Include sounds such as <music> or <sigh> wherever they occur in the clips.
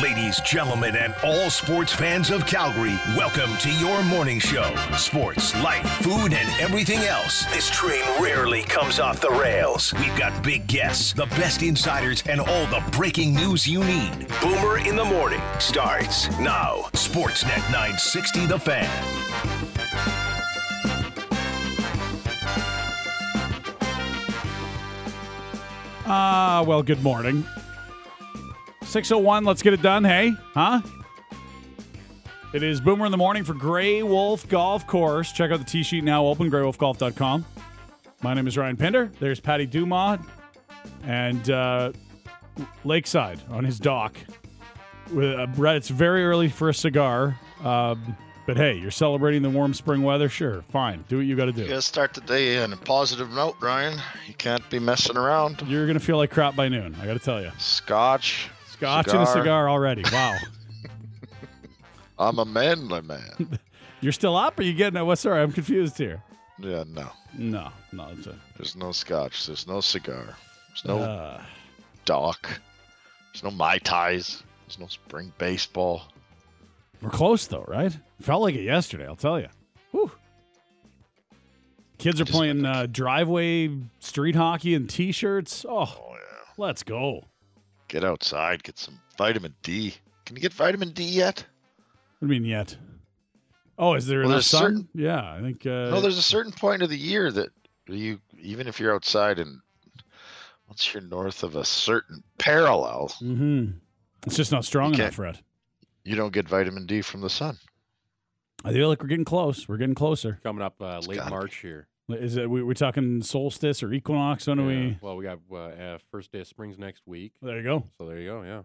Ladies, gentlemen, and all sports fans of Calgary, welcome to your morning show. Sports, life, food, and everything else. This train rarely comes off the rails. We've got big guests, the best insiders, and all the breaking news you need. Boomer in the Morning starts now. Sportsnet 960 The Fan. Ah, well, good morning. 601, let's get it done. Hey, huh? It is Boomer in the morning for Grey Wolf Golf Course. Check out the tee sheet now open, greywolfgolf.com. My name is Ryan Pinder. There's Patty Dumont and uh, Lakeside on his dock. With uh, it's very early for a cigar. Um, but hey, you're celebrating the warm spring weather. Sure, fine. Do what you got to do. You gotta start the day on a positive note, Ryan. You can't be messing around. You're going to feel like crap by noon. I got to tell you. Scotch. Scotch and a cigar already. Wow. <laughs> I'm a manly man. <laughs> You're still up? Or you getting it? What? Sorry, I'm confused here. yeah, no. No, no. It's a, There's no scotch. There's no cigar. There's no uh, dock. There's no Mai Tais. There's no spring baseball. we're close though, right? Felt like it yesterday. I'll tell you. Whew. Kids are playing uh, driveway street hockey and t-shirts. Oh, Oh, yeah. let's go. Get outside. Get some vitamin D. Can you get vitamin D yet? What do you mean yet? Oh, is there Well, enough sun? certain- Yeah, I think. Uh, no, there's a certain point of the year that you, even if you're outside and once you're north of a certain parallel, hmm It's just not strong You enough, Fred. you don't get vitamin D from the sun. I feel like we're getting close. We're getting closer. coming up uh, late gotta March here. Is it? We, we're talking solstice or equinox? When do Yeah. we? Well, we got uh, uh, first day of springs next week. There you go. So there you go. Yeah.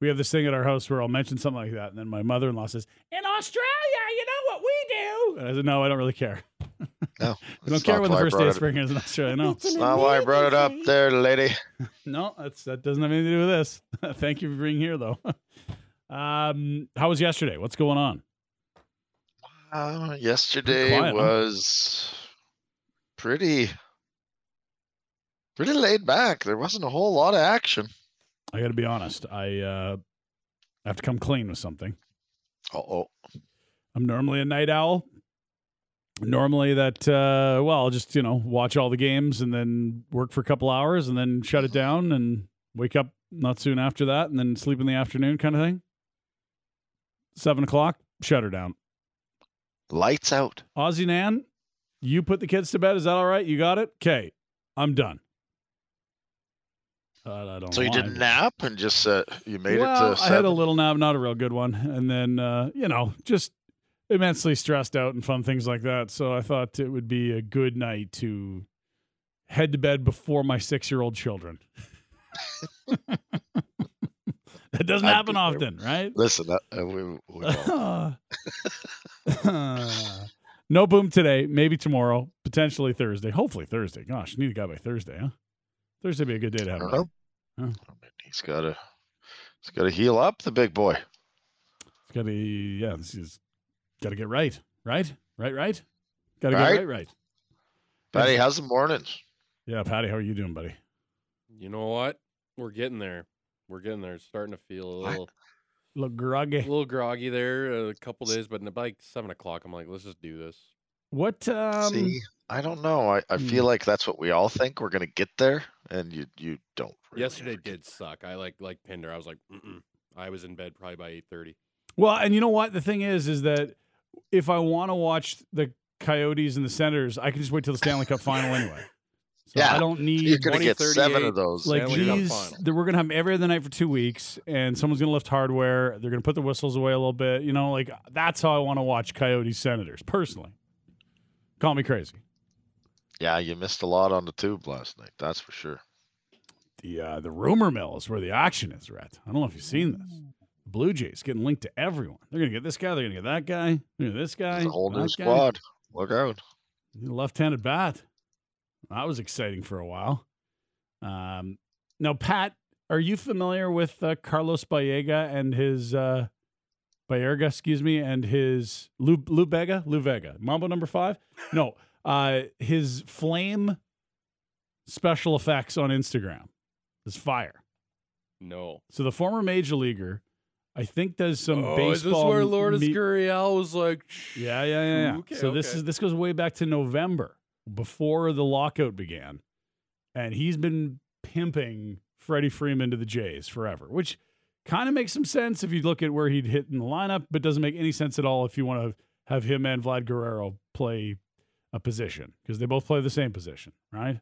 We have this thing at our house where I'll mention something like that, and then my mother-in-law says, "In Australia, you know what we do?" And I said, "No, I don't really care. <laughs> No, <laughs> I don't care when the first day of it- spring is in Australia. No, That's not why I brought it up there, lady. <laughs> no, that's that doesn't have anything to do with this. Thank you for being here, though. um, how was yesterday? What's going on? Uh, yesterday quiet, huh? Pretty, pretty laid back. There wasn't a whole lot of action. I got to be honest. I uh, have to come clean with something. Uh oh. I'm normally a night owl. Normally, that uh, well, I'll just you know watch all the games and then work for a couple hours and then shut it <laughs> down and wake up not soon after that and then sleep in the afternoon, kind of thing. Seven o'clock, shut her down. Lights out. Aussie Nan, you put the kids to bed. Is that all right? You got it. Okay, I'm done. Uh, I don't. So you know why. did nap and just uh, you made well, it to I had a little nap, not a real good one, and then uh, you know just immensely stressed out and fun things like that. So I thought it would be a good night to head to bed before my six-year-old children. <laughs> that doesn't happen often, right? Listen, uh, uh, we, we. <laughs> <laughs> no boom today, maybe tomorrow, potentially Thursday. Hopefully Thursday. Gosh, need a guy by Thursday, huh? Thursday would be a good day to have. don't a. Huh. He's got to, he's got to heal up the big boy. It's got to, yeah, this is got to get right, right, right, right. Got to Right. get right, right. Patty, how's the mornings? Yeah, Patty, how are you doing, buddy? You know what? We're getting there. We're getting there. It's starting to feel a What? Little, Look a groggy. little groggy there. A couple days, but by like seven o'clock, I'm like, let's just do this. What? Um, See, I don't know. I, I hmm. feel like that's what we all think we're gonna get there, and you you don't. Really Yesterday did suck. I like like Pinder. I was like, Mm-mm. I was in bed probably by eight thirty. Well, and you know what? The thing is, is that if I want to watch the Coyotes and the Senators, I can just wait till the Stanley Cup final anyway. So Yeah, I don't need You're gonna get seven of those. like Stanley Cup these. we're gonna have 'em every other night for two weeks, and someone's gonna lift hardware. They're gonna put the whistles away a little bit. You know, like that's how I want to watch Coyotes Senators personally. Call me crazy. Yeah, you missed a lot on the tube last night. That's for sure. The uh, the rumor mill is where the action is, Rhett. I don't know if you've seen this. Blue Jays getting linked to everyone. They're gonna get this guy. They're gonna get that guy. They're gonna get this guy. It's a whole new that guy. squad. Look out. Left-handed bat. That was exciting for a while. Um, now, Pat, are you familiar with uh, Carlos Ballega and his uh, Baerga, excuse me, and his Lou, Lou Bega? Lou Bega. Mambo number five? No. Uh, his flame special effects on Instagram is fire. No. So the former major leaguer, I think, does some oh, baseball. is this where Lourdes me- Gurriel was like? Yeah, yeah, yeah. yeah. Okay, so this is this goes way back to November before the lockout began, and he's been pimping Freddie Freeman to the Jays forever, which kind of makes some sense if you look at where he'd hit in the lineup, but doesn't make any sense at all if you want to have him and Vlad Guerrero play a position because they both play the same position, right?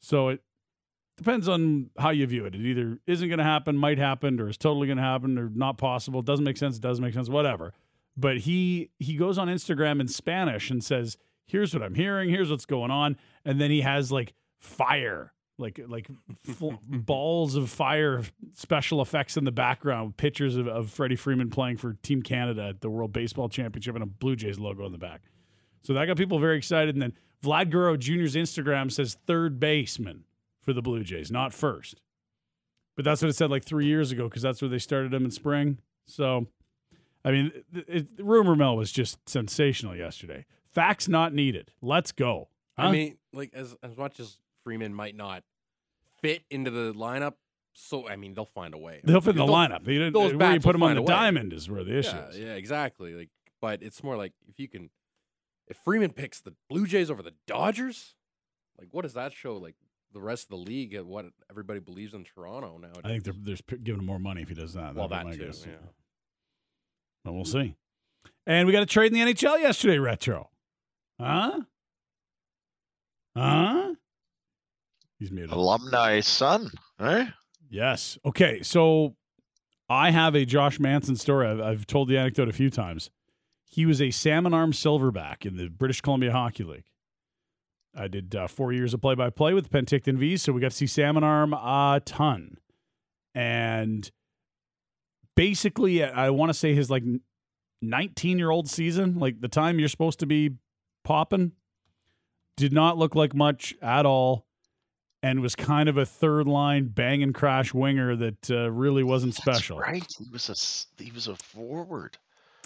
So it depends on how you view it. It either isn't going to happen, might happen, or is totally going to happen, or not possible. It doesn't make sense. It doesn't make sense. Whatever. But he he goes on Instagram in Spanish and says, "Here's what I'm hearing. Here's what's going on," and then he has like fire, like like <laughs> fl- balls of fire, special effects in the background, pictures of, of Freddie Freeman playing for Team Canada at the World Baseball Championship, and a Blue Jays logo in the back. So that got people very excited. And then Vlad Guerrero Jr.'s Instagram says third baseman for the Blue Jays, not first. But that's what it said like three years ago because that's where they started him in spring. So, I mean, it, it, rumor mill was just sensational yesterday. Facts not needed. Let's go. Huh? I mean, like as as much as Freeman might not fit into the lineup, so I mean they'll find a way. they'll fit in the lineup. They those where you put them on the diamond is where the issue Yeah, is. yeah, exactly. Like, but it's more like if you can, if Freeman picks the Blue Jays over the Dodgers, like what does that show? Like the rest of the league and what everybody believes in Toronto now. I think they're, they're giving him more money if he does that. well my too. guess. Yeah. But we'll see. And we got a trade in the NHL yesterday, Retro. Huh? Huh? He's muted. Alumni son, eh? Yes. Okay. So I have a Josh Manson story. I've, I've told the anecdote a few times. He was a Salmon Arm silverback in the British Columbia Hockey League. I did uh, four years of play by play with Penticton V's, so we got to see Salmon Arm a ton. And basically, I want to say his like 19 year old season, like the time you're supposed to be popping, did not look like much at all and was kind of a third line bang and crash winger that uh, really wasn't That's special. right. He was a he was a forward.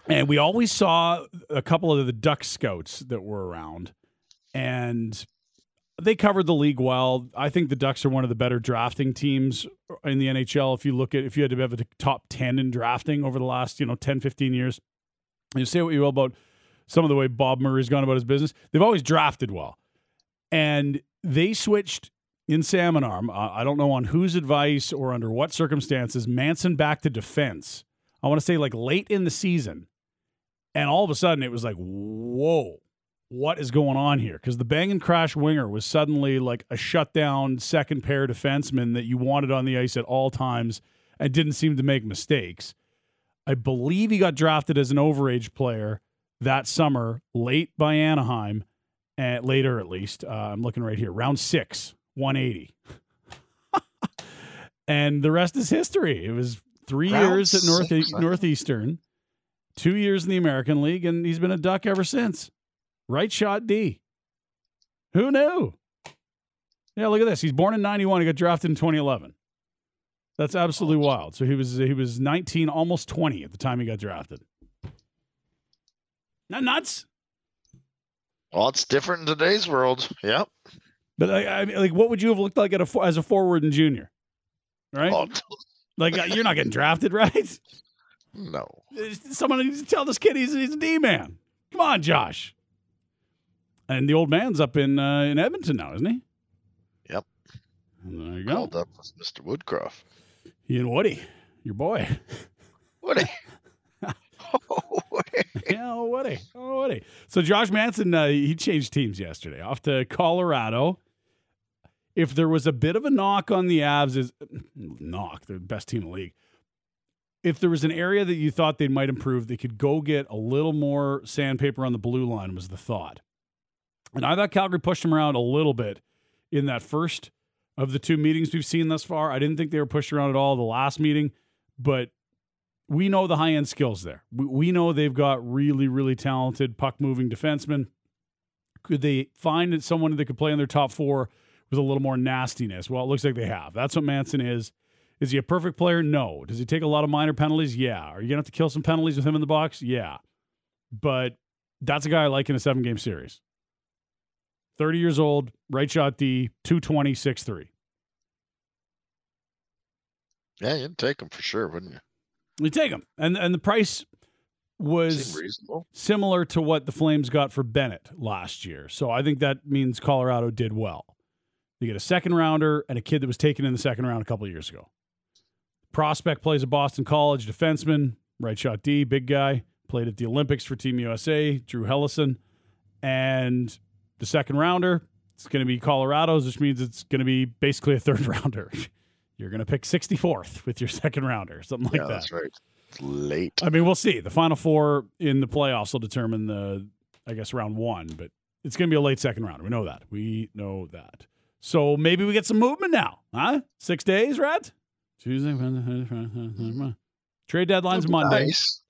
And we always saw a couple of the Duck scouts that were around, and they covered the league well. I think the Ducks are one of the better drafting teams in the NHL. If you look at if you had to have a top 10 in drafting over the last, you know, 10, 15 years, you say what you will about some of the way Bob Murray's gone about his business. They've always drafted well. And they switched in Salmon Arm. I don't know on whose advice or under what circumstances, Manson back to defense. I want to say like late in the season. And all of a sudden it was like, whoa, what is going on here? Because the bang and crash winger was suddenly like a shutdown second pair defenseman that you wanted on the ice at all times and didn't seem to make mistakes. I believe he got drafted as an overage player that summer, late by Anaheim, and later at least. Uh, I'm looking right here, round six, 180. <laughs> and the rest is history. It was three Round years at North six? Northeastern, two years in the American League, and he's been a Duck ever since. Right shot D. Who knew? Yeah, look at this. He's born in 91. He got drafted in 2011. That's absolutely wild. So he was he was 19, almost 20 at the time he got drafted. Not nuts. Well, it's different in today's world. Yep. But like, I mean, like, what would you have looked like at a as a forward in junior? Right? Oh, <laughs> Like, uh, you're not getting drafted, <laughs> right? no. Someone needs to tell this kid he's, he's a D man. Come on, Josh. And the old man's up in uh, in Edmonton now, isn't he? Yep. And there you go. Called up was Mr. Woodcroft. He and Woody, your boy. Woody. <laughs> oh, Woody. Yeah, oh, Woody. Oh, Woody. So Josh Manson, uh, he changed teams yesterday off to Colorado. If there was a bit of a knock on the Avs, is <clears throat> knock, the best team in the league. If there was an area that you thought they might improve, they could go get a little more sandpaper on the blue line, was the thought. And I thought Calgary pushed them around a little bit in that first of the two meetings we've seen thus far. I didn't think they were pushed around at all the last meeting, but we know the high end skills there. We, know they've got really, really talented puck moving defensemen. Could they find someone that could play in their top four with a little more nastiness? Well, it looks like they have. That's what Manson is. Is he a perfect player? No. Does he take a lot of minor penalties? Yeah. Are you going to have to kill some penalties with him in the box? Yeah. But that's a guy I like in a seven game series. 30 years old, right shot D, 220, 6'3. Yeah, you'd take him for sure, wouldn't you? We take him, and and the price was similar to what the Flames got for Bennett last year. So I think that means Colorado did well. You get a second rounder and a kid that was taken in the second round a couple of years ago. Prospect plays at Boston College, defenseman, right shot D, big guy, played at the Olympics for Team USA, Drew Helleson. And the second rounder, it's going to be Colorado's, which means it's going to be basically a third <laughs> rounder. You're going to pick 64th with your <laughs> second rounder, something like yeah, that. that's right. It's late. I mean, we'll see. The final four in the playoffs will determine the, I guess, round one, but it's going to be a late second round. We know that. We know that. So maybe we get some movement now, huh? Six days, Rat? Tuesday, Wednesday, Friday, Saturday, Sunday. Trade deadline's Monday. Nice.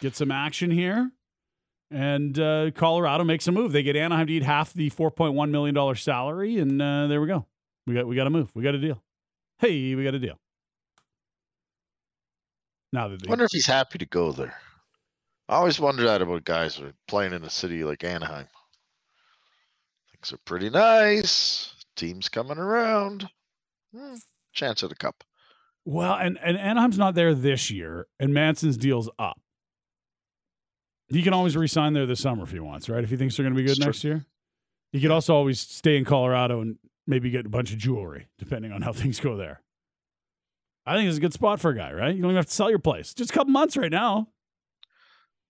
Get some action here. And uh, Colorado makes a move. They get Anaheim to eat half the $4.1 million salary, and uh, there we go. We got, we got a move. We got a deal. Hey, we got a deal. Now that they, wonder if he's happy to go there. I always wonder that about guys who are playing in a city like Anaheim. Things are pretty nice. Teams coming around. Hmm, chance at a cup. Well, and, and Anaheim's not there this year, and Manson's deal's up. He can always resign there this summer if he wants, right? If he thinks they're going to be good It's true. next year. He could also always stay in Colorado and maybe get a bunch of jewelry, depending on how <laughs> things go there. I think it's a good spot for a guy, right? You don't even have to sell your place. Just a couple months right now.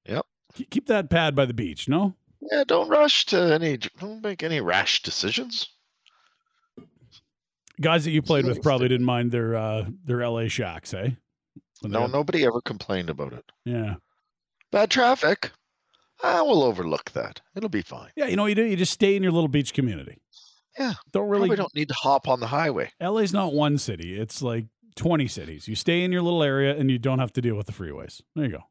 Yep. Keep- that pad by the beach, no? Yeah, don't rush to any. Don't make any rash decisions. Guys that you played with probably didn't mind their uh, their LA shacks, eh? When No, had- nobody ever complained about it. Yeah. Bad traffic. I will overlook that. It'll be fine. Yeah, you know what you do? You just stay in your little beach community. Yeah, Don't really We don't need to hop on the highway. LA's not one city. It's like 20 cities. You stay in your little area and you don't have to deal with the freeways. There you go.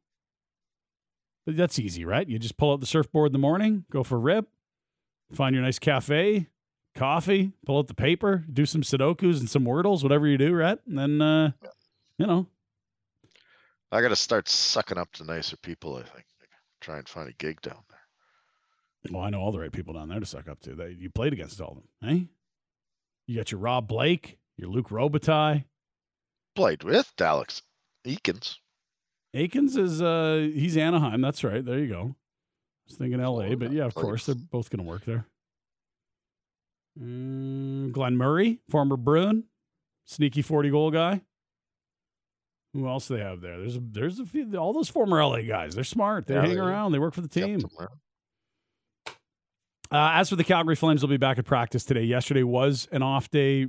But that's easy, right? You just pull out the surfboard in the morning, go for a rip, find your nice cafe, coffee, pull out the paper, do some Sudokus and some Wordles, whatever you do, right? And then, uh, you know, I got to start sucking up to nicer people. I think. Try and find a gig down there. Well, I know all the right people down there to suck up to. They, you played against all of them, eh? You got your Rob Blake, your Luc Robitaille. Played with Alex Eakins. Akins is uh he's Anaheim. That's right. There you go. I was thinking L.A., but yeah, of course they're both going to work there. Mm, Glen Murray, former Bruin, sneaky forty goal guy. Who else do they have there? There's a, there's a few. All those former LA guys. They're smart. They Yeah, hang they around. They work for the team. Uh, as for the Calgary Flames, they'll be back at practice today. Yesterday was an off day.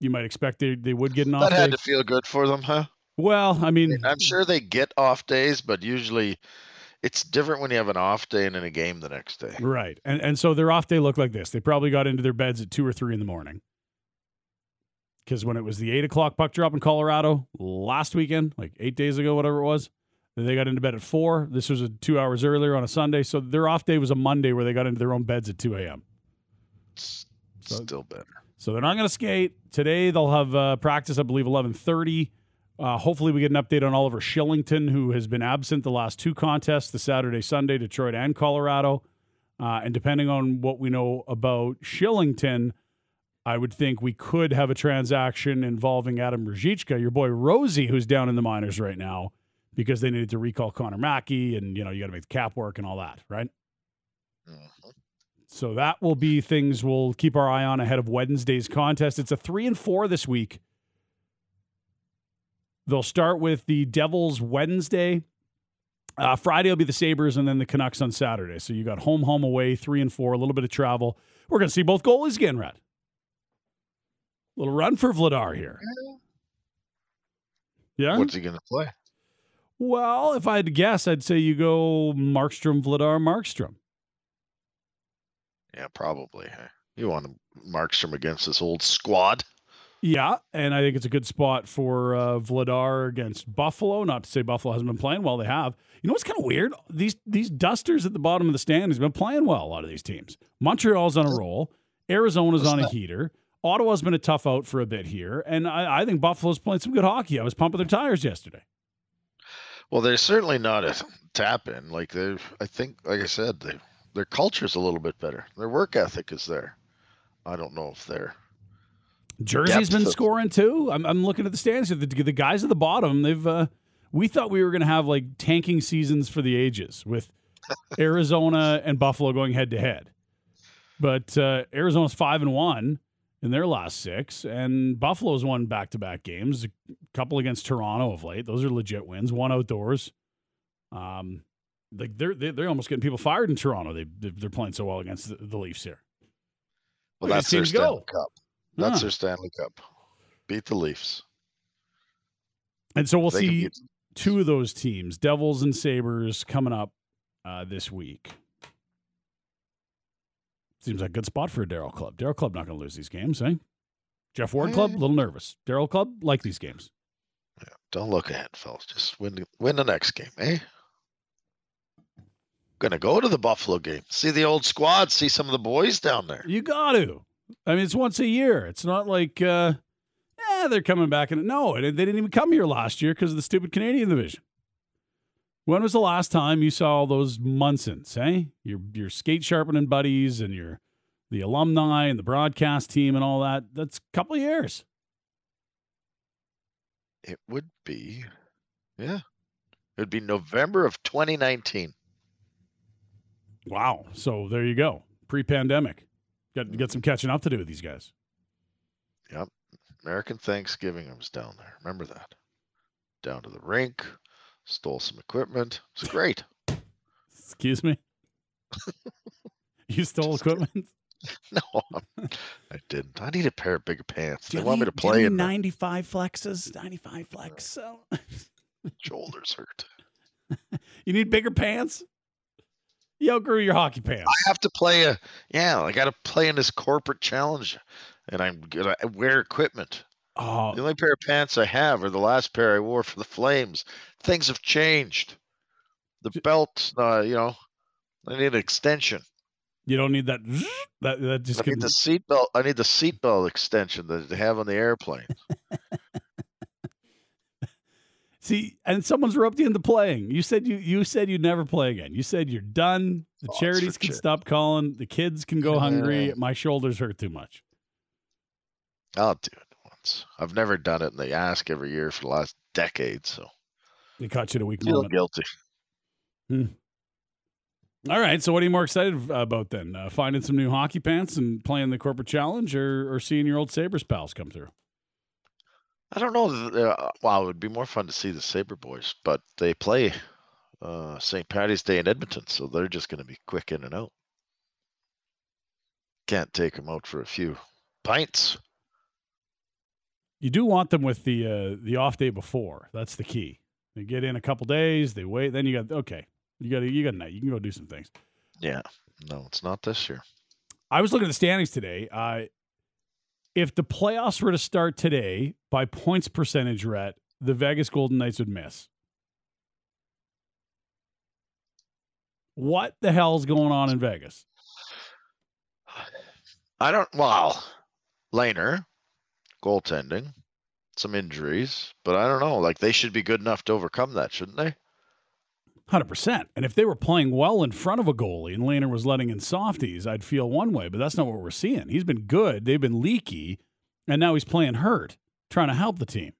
You might expect they, they would get an off That had day. to feel good for them, huh? well, I mean, I'm sure they get off days, but usually it's different when you have an off day and then a game the next day. Right. And and so their off day looked like this. They probably got into their beds at two or three in the morning. Because when it was the eight o'clock puck drop in Colorado last weekend, like eight days ago, whatever it was, they got into bed at four. This was a two hours earlier on a Sunday. So their off day was a Monday where they got into their own beds at 2 a.m. So- still better. So they're not going to skate today. They'll have uh, practice, I believe, eleven thirty. Uh, hopefully, we get an update on Oliver Kylington, who has been absent the last two contests, the Saturday, Sunday, Detroit, and Colorado. Uh, and depending on what we know about Kylington, I would think we could have a transaction involving Adam Ruzicka, your boy Rosie, who's down in the minors right now, because they needed to recall Connor Mackey, and you know you got to make the cap work and all that, right? Mhm. So that will be things we'll keep our eye on ahead of Wednesday's contest. It's a three and four this week. They'll start with the Devils Wednesday. Uh, Friday will be the Sabres and then the Canucks on Saturday. So you got home, home, away, three and four, a little bit of travel. We're going to see both goalies again, Red. Little run for Vladar here. Yeah. What's he going to play? Well, if I had to guess, I'd say you go Markstrom, Vladar, Markstrom. Yeah, probably. You want Markstrom against this old squad? Yeah, and I think it's a good spot for uh, Vladar against Buffalo. Not to say Buffalo hasn't been playing well; they have. You know what's kind of weird? These these dusters at the bottom of the stand has been playing well. A lot of these teams. Montreal's on a roll. Arizona's on a heater. Ottawa's been a tough out for a bit here, and I, I think Buffalo's playing some good hockey. I was pumping their tires yesterday. Well, they're certainly not a tap in. Like they've, I think, like I said, they, their culture's a little bit better. Their work ethic is there. I don't know if they're Jersey's been of- scoring too. I'm, I'm looking at the standings. The, the guys at the bottom, they've. Uh, we thought we were going to have like tanking seasons for the ages with <laughs> Arizona and Buffalo going head to head, but uh, Arizona's five and one in their last six, and Buffalo's won back to back games. A couple against Toronto of late. Those are legit wins. One outdoors. Um, like they're they're they're almost getting people fired in Toronto. They they're playing so well against the, the Leafs here. Well, Where that's these their Stanley go? Cup. That's Huh. their Stanley Cup. Beat the Leafs. And so we'll They see two of those teams, Devils and Sabres, coming up uh, this week. Seems like a good spot for a Daryl Club. Daryl Club not going to lose these games, eh? Geoff Ward Club, a Eh. little nervous. Daryl Club, like these games. Don't look ahead, fellas. Just win the, win the next game, eh? Gonna go to the Buffalo game. See the old squad. See some of the boys down there. You got to. I mean, it's once a year. It's not like, uh, eh, they're coming back. And no, they didn't even come here last year because of the stupid Canadian division. When was the last time you saw all those Munsons, eh? Your your skate sharpening buddies and your the alumni and the broadcast team and all that. That's a couple of years. It would be, yeah, it would be November of 2019. Wow. So there you go. Pre-pandemic. Got got some catching up to do with these guys. Yep, American Thanksgiving. I was down there. Remember that? Down to the rink, stole some equipment. It's great. Excuse me. <laughs> you stole equipment. <laughs> No, I'm- I didn't. I need a pair of bigger pants. Do they want me to play in the 95 flexes, 95 flex. So <laughs> shoulders hurt. You need bigger pants? You outgrew your hockey pants. I have to play a yeah. I got to play in this corporate challenge, and I'm gonna wear equipment. Oh, The only pair of pants I have are the last pair I wore for the Flames. Things have changed. The belt, uh, you know, I need an extension. you don't need that. That that just I need the seatbelt. I need the seatbelt extension that they have on the airplane. <laughs> see. And someone's roped you into playing. You said you you said you'd never play again. You said you're done. The Oh, charities can stop calling. The kids can go hungry. My shoulders hurt too much. I'll do it I've never done it, and they ask every year for the last decade, so They caught you at a weak feel moment. guilty. All right. So, what are you more excited about then? Uh, finding some new hockey pants and playing the corporate challenge, or, or seeing your old Sabres pals come through? I don't know. Uh, wow, it would be more fun to see the Saber boys, but they play uh, St. Patty's Day in Edmonton, so they're just going to be quick in and out. Can't take them out for a few pints. You do want them with the uh, the off day before. That's the key. They get in a couple days. They wait. Then you got okay. You got you got a night. You can go do some things. Yeah, no, it's not this year. I was looking at the standings today. Uh, if the playoffs were to start today by points percentage, Rhett, the Vegas Golden Knights would miss. What the hell's going on in Vegas? I don't. Well, Lehner, goaltending, some injuries, but I don't know. Like they should be good enough to overcome that, shouldn't they? Hundred percent. And if they were playing well in front of a goalie and Lehner was letting in softies, I'd feel one way. But that's not what we're seeing. He's been good. They've been leaky, and now he's playing hurt, trying to help the team.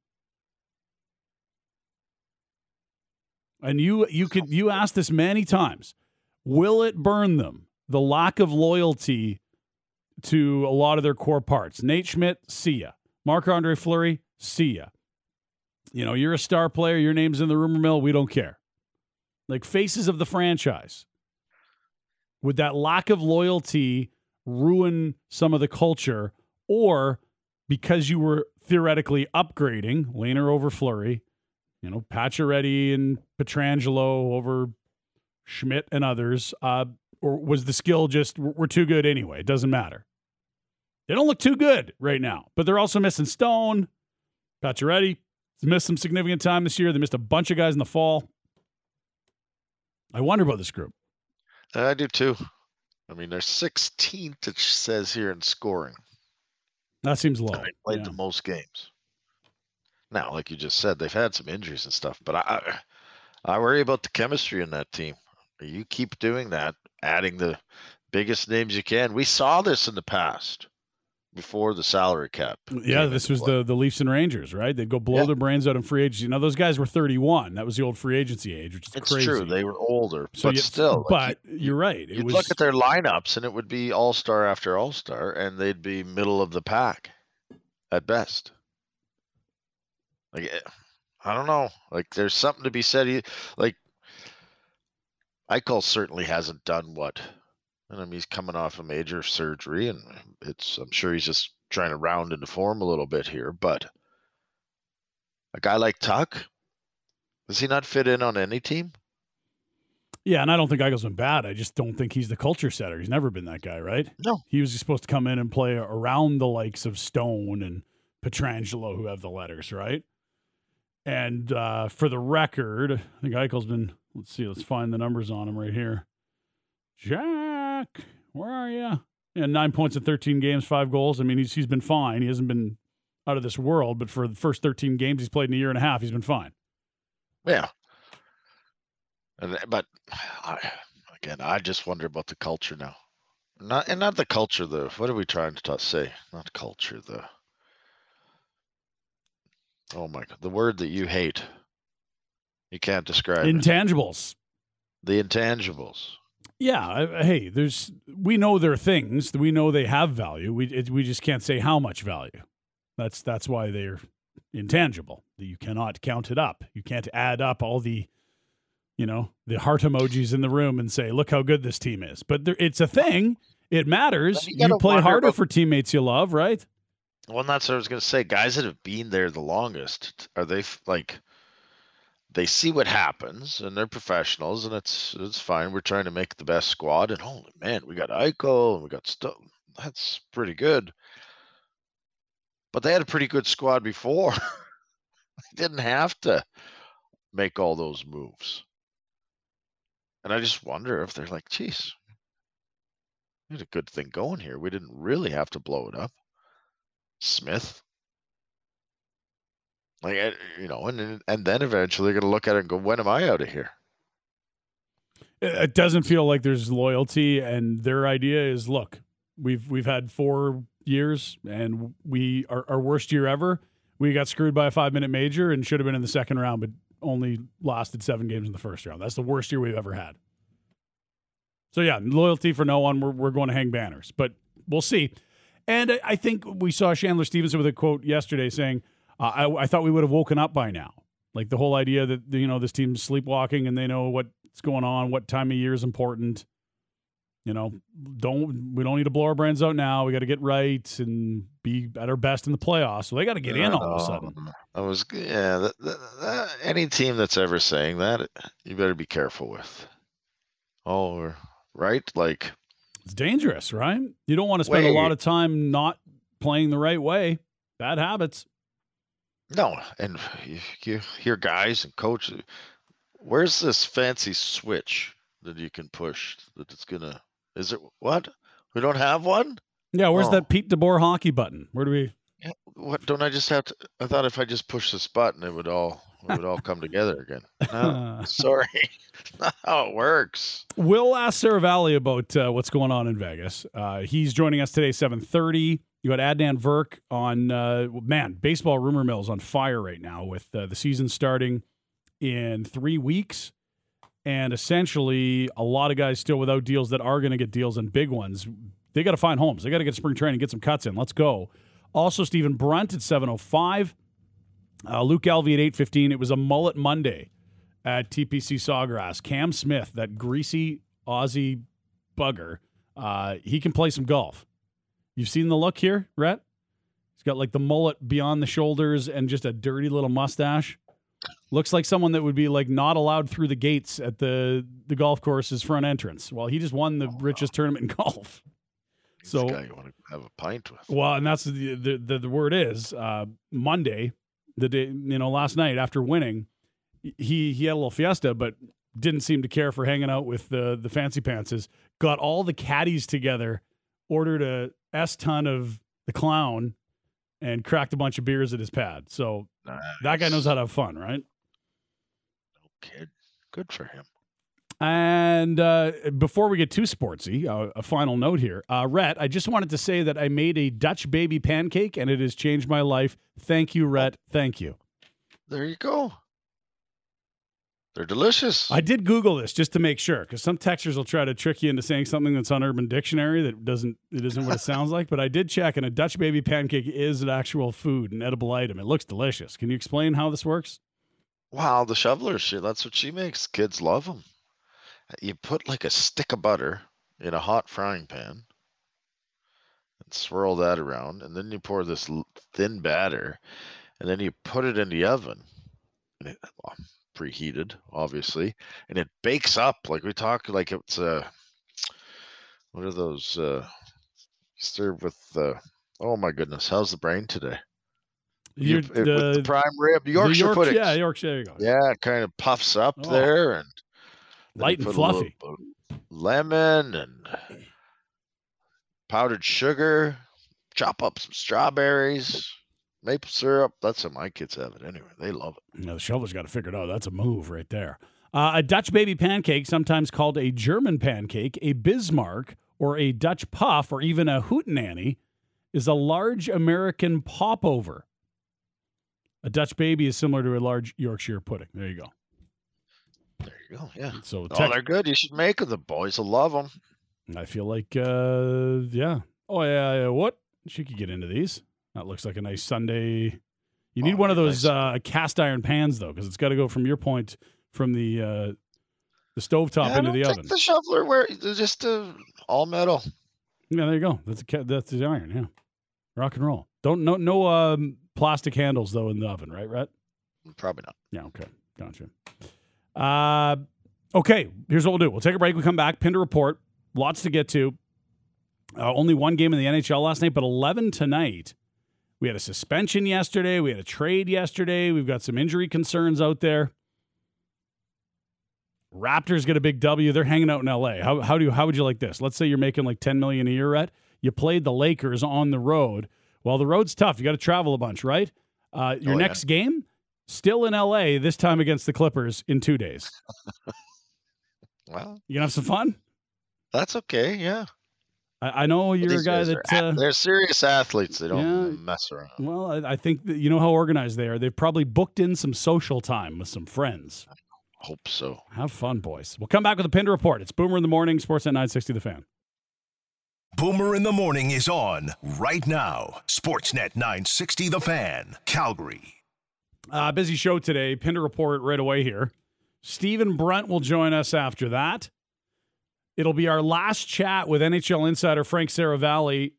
And you you could you asked this many times. Will it burn them? The lack of loyalty to a lot of their core parts. Nate Schmidt, see ya. Marc Andre Fleury, see ya. You know, you're a star player, your name's in the rumor mill, we don't care like faces of the franchise. Would that lack of loyalty ruin some of the culture, or because you were theoretically upgrading Lehner over Fleury, you know, Pacioretty and Pietrangelo over Schmidt and others, uh, or was the skill just we're too good anyway? It doesn't matter. They don't look too good right now, but they're also missing Stone. Pacioretty missed some significant time this year. They missed a bunch of guys in the fall. I wonder about this group. I do too. I mean, they're 16th. It says here in scoring. That seems low. They played Yeah. the most games. Now, like you just said, they've had some injuries and stuff, but I, I worry about the chemistry in that team. You keep doing that, adding the biggest names you can. We saw this in the past. Before the salary cap. Yeah, this was play. the the Leafs and Rangers, right? They'd go blow Yeah. their brains out in free agency. Now those guys were 31. That was the old free agency age, which is It's crazy. true. They were older, so but you- still. like, but you're right. It You'd was look at their lineups, and it would be all star after all star, and they'd be middle of the pack at best. Like, eh, I don't know. Like, there's something to be said. Like, Eichel certainly hasn't done what. And I mean, he's coming off a major surgery, and it's. I'm sure he's just trying to round into form a little bit here. But a guy like Tuch, does he not fit in on any team? Yeah, and I don't think Eichel's been bad. I just don't think he's the culture setter. He's never been that guy, right? No. He was supposed to come in and play around the likes of Stone and Pietrangelo, who have the letters, right? And uh, for the record, I think Eichel's been. Let's see. Let's find the numbers on him right here. Jack, where are you? Yeah, nine points in 13 games, five goals. I mean, he's he's been fine. He hasn't been out of this world, but for the first 13 games he's played in a year and a half, he's been fine. Yeah. And, but I, again, I just wonder about the culture now. Not and not the culture. though. what are we trying to ta- say? Not culture. The oh my god, the word that you hate. You can't describe it. Intangibles. the intangibles. Yeah, I- I- hey, there's we know there are things we know they have value. We it, we just can't say how much value. That's that's why they're intangible. You cannot count it up. You can't add up all the, you know, the heart emojis in the room and say, "Look how good this team is." But there, it's a thing. It matters. You You, play harder about- for teammates you love, right? Well, and that's what I was going to say. Guys that have been there the longest, are they like? They see what happens, and they're professionals, and it's it's fine. We're trying to make the best squad, and holy man, we got Eichel, and we got stuff. That's pretty good. But they had a pretty good squad before. <laughs> they didn't have to make all those moves. And I just wonder if they're like, geez, we had a good thing going here. We didn't really have to blow it up. Smith. Like eh, you know, and and then eventually they're gonna look at it and go, "When am I out of here?" It, doesn't feel like there's loyalty, and their idea is, look, we've we've had four years, and we our, our worst year ever. We got screwed by a five minute major and should have been in the second round, but only lasted seven games in the first round. That's the worst year we've ever had. So yeah, loyalty for no one. We're we're going to hang banners, but we'll see. And I think we saw Chandler Stephenson with a quote yesterday saying, uh, I, "I thought we would have woken up by now." Like the whole idea that you know this team's sleepwalking and they know what's going on, what time of year is important. You know, don't we don't need to blow our brains out now. We got to get right and be at our best in the playoffs. So they got to get in all of a sudden. Um, I was yeah. That, that, that, any team that's ever saying that, you better be careful with. Oh, right. Like It's dangerous, right? You don't want to spend a lot of time not playing the right way. Bad habits. No, and you, you hear guys and coaches. Where's this fancy switch that you can push? That it's gonna. Is it what? We don't have one. Yeah, where's Oh. that Pete DeBoer hockey button? Where do we? What don't I just have to? I thought if I just push this button, it would all it would all come together again. No, <laughs> sorry, not how it works. We'll ask Seravalli about uh, what's going on in Vegas. Uh, he's joining us today, seven thirty. You got Adnan Virk on. Uh, man, baseball rumor mill is on fire right now with uh, the season starting in three weeks, and essentially a lot of guys still without deals that are going to get deals and big ones. They got to find homes. They got to get spring training, get some cuts in. Let's go. Also, Stephen Brunt at seven oh five. Uh, Luke Elvy at eight fifteen. It was a mullet Monday at TPC Sawgrass. Cam Smith, that greasy Aussie bugger, uh, he can play some golf. You've seen the look here, Rhett? He's got like the mullet beyond the shoulders and just a dirty little mustache. Looks like someone that would be like not allowed through the gates at the the golf course's front entrance. Well, he just won the richest tournament in <laughs> golf. This So guy you want to have a pint with? well, and that's the the, the, the word is uh, Monday, the day you know last night after winning, he he had a little fiesta, but didn't seem to care for hanging out with the the fancy pantses. Got all the caddies together, ordered a s ton of the clown, and cracked a bunch of beers at his pad. So that guy knows how to have fun, right? No kid. Good for him. And uh, before we get too sportsy, uh, a final note here. Uh, Rhett, I just wanted to say that I made a Dutch baby pancake and it has changed my life. Thank you, Rhett. Thank you. There you go. They're delicious. I did Google this just to make sure because some textures will try to trick you into saying something that's on Urban Dictionary that doesn't it isn't what it sounds like. But I did check, and a Dutch baby pancake is an actual food, an edible item. It looks delicious. Can you explain how this works? Wow, the shoveler shit. That's what she makes. Kids love them. You put like a stick of butter in a hot frying pan and swirl that around, and then you pour this thin batter, and then you put it in the oven. And it, well, preheated, obviously, and it bakes up like we talk like it's uh what are those uh served with uh oh my goodness, how's the brain today? You- You're it- with the the- prime rib, Yorkshire York- puddings. Yeah, Yorkshire. There you go. Yeah, it kind of puffs up Oh. there and Light and put a little fluffy. lemon and powdered sugar, chop up some strawberries, maple syrup. That's how my kids have it anyway. They love it. Know, the shovel's got to figure it out. That's a move right there. Uh, a Dutch baby pancake, sometimes called a German pancake, a Bismarck, or a Dutch puff, or even a hootenanny, is a large American popover. A Dutch baby is similar to a large Yorkshire pudding. There you go. There you go. Yeah. So Oh, they're good. You should make them. The boys will love them. I feel like, uh, yeah. Oh, yeah, yeah. What? She could get into these. That looks like a nice Sunday. You need Oh, one of those nice. uh, cast iron pans, though, because it's got to go from your point from the uh, the stovetop yeah, into the oven. The shoveler, where just uh, all metal. Yeah, there you go. That's a, that's the iron. Yeah, rock and roll. Don't no no um, plastic handles though in the oven, right? Right? Probably not. Yeah. Okay. Gotcha. Uh, okay. Here's what we'll do. We'll take a break. We come back. Pin to report. Lots to get to. Uh, only one game in the NHL last night, but 11 tonight. We had a suspension yesterday. We had a trade yesterday. We've got some injury concerns out there. Raptors get a big W. They're hanging out in LA. How, how do you, how would you like this? Let's say you're making like 10 million a year, Rhett. You played the Lakers on the road. Well, the road's tough. You got to travel a bunch, right? Uh, your Oh, yeah. next game still in LA. This time against the Clippers in two days. <laughs> Well, You gonna have some fun? that's okay. Yeah. I, I know you're a guy that. are, Uh, they're serious athletes. They don't Yeah. mess around. well, I, I think that you know how organized they are. They've probably booked in some social time with some friends. Hope so. Have fun, boys. We'll come back with a pin report. It's Boomer in the morning. Sports at 960 The Fan. Boomer in the Morning is on right now. Sportsnet 960 The Fan, Calgary. Uh, busy show today. Pin to report right away here. Stephen Brunt will join us after that. It'll be our last chat with NHL insider Frank Seravalli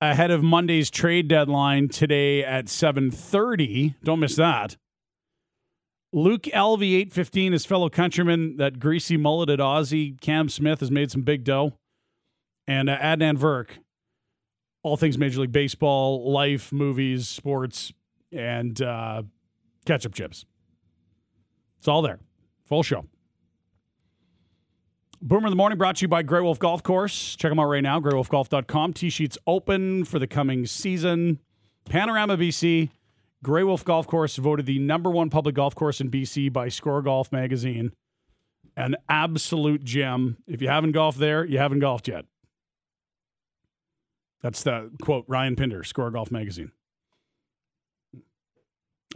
ahead of Monday's trade deadline today at 7:30. Don't miss that. Luke Elvy 815, his fellow countryman, that greasy mulleted Aussie Cam Smith has made some big dough. And uh, Adnan Virk, all things Major League Baseball, life, movies, sports, and uh, ketchup chips. It's all there. Full show. Boomer in the Morning brought to you by Grey Wolf Golf Course. Check them out right now, greywolfgolf.com. Tee sheets open for the coming season. Panorama BC, Grey Wolf Golf Course voted the number one public golf course in BC by Score Golf Magazine. An absolute gem. If you haven't golfed there, you haven't golfed yet. That's the quote Ryan Pinder, Score Golf Magazine.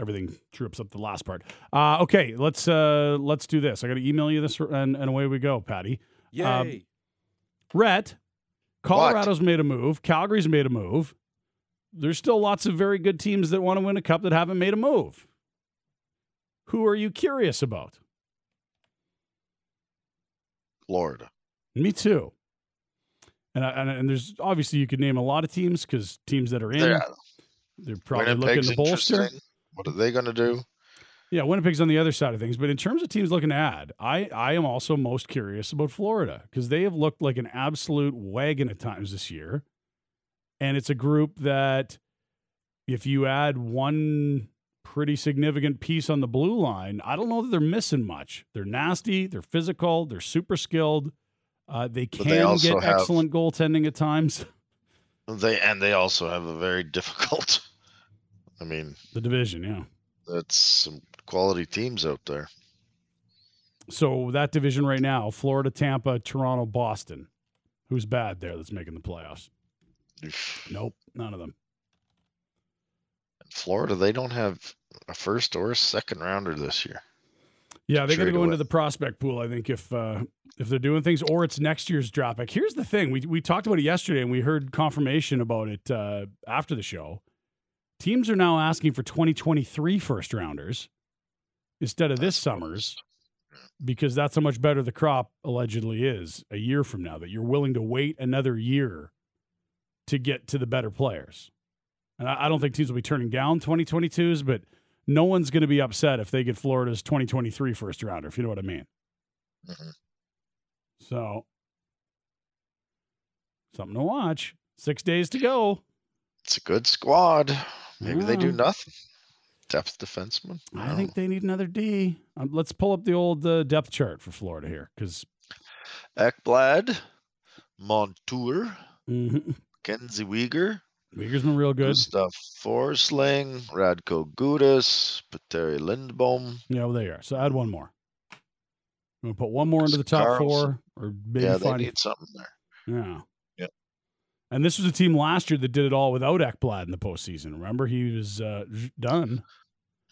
Everything trips up the last part. Uh, okay, let's uh, let's do this. I got to email you this, and, and away we go, Patty. Yay. Um, Rhett, Colorado's made a move. Calgary's made a move. There's still lots of very good teams that want to win a cup that haven't made a move. Who are you curious about? Florida. Me too. And, I, and and there's obviously you could name a lot of teams because teams that are in, They're- they're probably looking Winnipeg's to bolster. What are they going to do? Yeah, Winnipeg's on the other side of things. But in terms of teams looking to add, I, I am also most curious about Florida because they have looked like an absolute wagon at times this year. And it's a group that, if you add one pretty significant piece on the blue line, I don't know that they're missing much. They're nasty, they're physical, they're super skilled. Uh, they can they get have- excellent goaltending at times. <laughs> They and they also have a very <laughs> difficult. I mean, The division, yeah. that's some quality teams out there. So that division right now: Florida, Tampa, Toronto, Boston. Who's bad there? That's making the playoffs. Nope, none of them. Florida, they don't have a first or a second rounder this year. Yeah, they're going to go away. into the prospect pool. I think if uh, if they're doing things, or it's next year's draft pick. Here's the thing: we we talked about it yesterday, and we heard confirmation about it uh, after the show. Teams are now asking for 2023 first rounders instead of this summer's because that's how much better the crop allegedly is a year from now. That you're willing to wait another year to get to the better players. And I, don't think teams will be turning down 2022s, but no one's going to be upset if they get Florida's 2023 first rounder, if you know what I mean. Mhm. So, something to watch. Six days to go. It's a good squad. Maybe they do nothing. Depth defenseman. I think they need another D. Um, let's pull up the old uh, depth chart for Florida here because Ekblad, Montour, mm Kenzie Weegar, Weegar's been real good. Gustav Forsling, Radko Gudas, Petteri Lindbohm. Yeah, well, there you are. So add one more. I'm gonna put one more into the top Carlson. four, or maybe yeah, they find need something there. Yeah. Yep. And this was a team last year that did it all without Ekblad in the postseason. Remember, he was uh, done,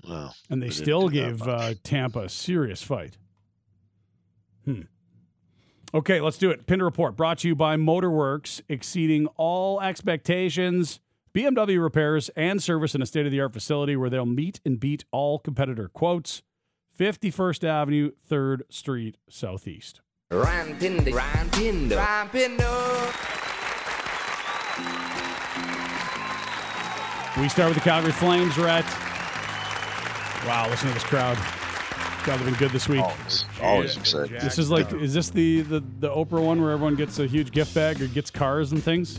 Well, and they They still gave uh, Tampa a serious fight. Hmm. Okay, let's do it. Pinder Report brought to you by Motorworks, exceeding all expectations. BMW repairs and service in a state of the art facility where they'll meet and beat all competitor quotes. 51st Avenue, 3rd Street, Southeast. Ryan Pinder. Ryan Pinder. Ryan Pinder. We start with the Calgary Flames, Rhett. Wow, listen to this crowd. God, they've been good this week. always, always exciting. This is like, is this the, the, the Oprah one where everyone gets a huge gift bag or gets cars and things?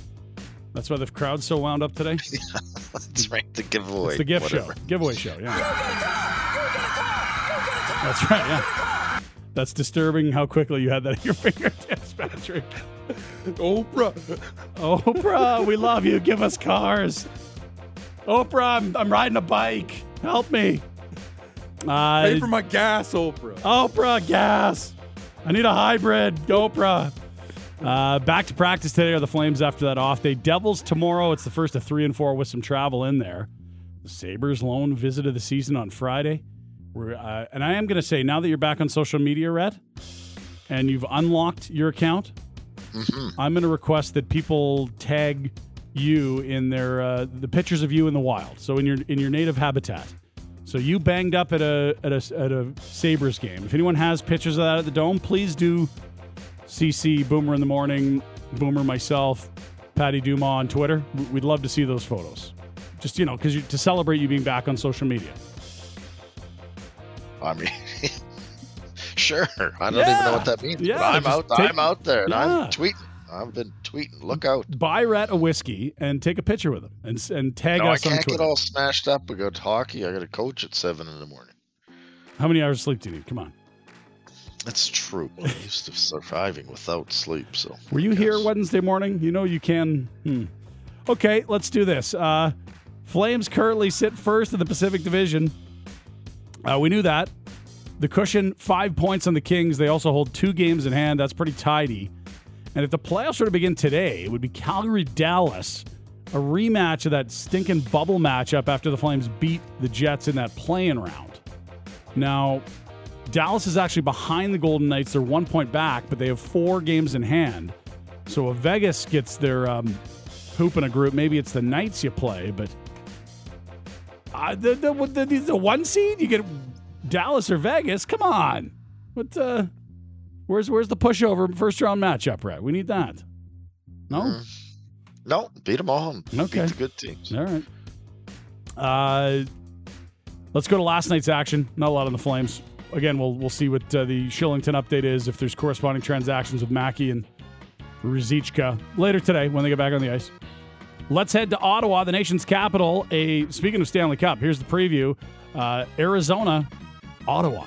That's why the crowd's so wound up today. <laughs> That's right. The giveaway. It's the gift whatever. show, giveaway show. Yeah, that's right. Yeah, that's disturbing how quickly you had that at your <laughs> fingertips, Patrick. <laughs> Oprah. Oprah, we love you. Give us cars. Oprah, I'm, I'm riding a bike. Help me. Uh, Pay for my gas, Oprah. Oprah, gas. I need a hybrid. Oprah. Uh, back to practice today are the Flames after that off day. Devils tomorrow. It's the first of three and four with some travel in there. The Sabres lone visit of the season on Friday. We're, uh, and I am going to say, now that you're back on social media, Red, and you've unlocked your account, I'm going to request that people tag you in their uh, the pictures of you in the wild. So in your in your native habitat. So you banged up at a at a at a Sabres game. If anyone has pictures of that at the dome, please do CC Boomer in the morning, Boomer myself, Patty Duma on Twitter. We'd love to see those photos. Just you know, because to celebrate you being back on social media. I mean, <laughs> sure. I don't even know what that means. Yeah, but I'm out. take- I'm out there, and Yeah. I'm tweeting. I've been tweeting. Look out! Buy Rat a whiskey and take a picture with him and and tag No, I us on can't get all smashed up. I got hockey. I got to coach at seven in the morning. How many hours of sleep do you need? Come on. That's true. I'm used to surviving without sleep. So Were you here Wednesday morning? You know you can. Hmm. Okay, let's do this. Uh, Flames currently sit first in the Pacific Division. Uh, we knew that. The cushion, five points on the Kings. They also hold two games in hand. That's pretty tidy. And if the playoffs were to begin today, it would be Calgary Dallas, a rematch of that stinking bubble matchup after the Flames beat the Jets in that playing round. Now, Dallas is actually behind the Golden Knights. They're one point back, but they have four games in hand. So if Vegas gets their um, hoop in a group, maybe it's the Knights you play, but uh, the, the, the, the, one seed, you get Dallas or Vegas. Come on. What, uh, where's, where's the pushover first round matchup, Brett? We need that. No? Mm. no, beat them all. Okay. Beat the good teams. All right. Uh, let's go to last night's action. Not a lot on the Flames. Again, we'll we'll see what uh, the Kylington update is if there's corresponding transactions with Mackey and Ruzicka later today when they get back on the ice. Let's head to Ottawa, the nation's capital. A speaking of Stanley Cup, here's the preview: uh, Arizona, Ottawa.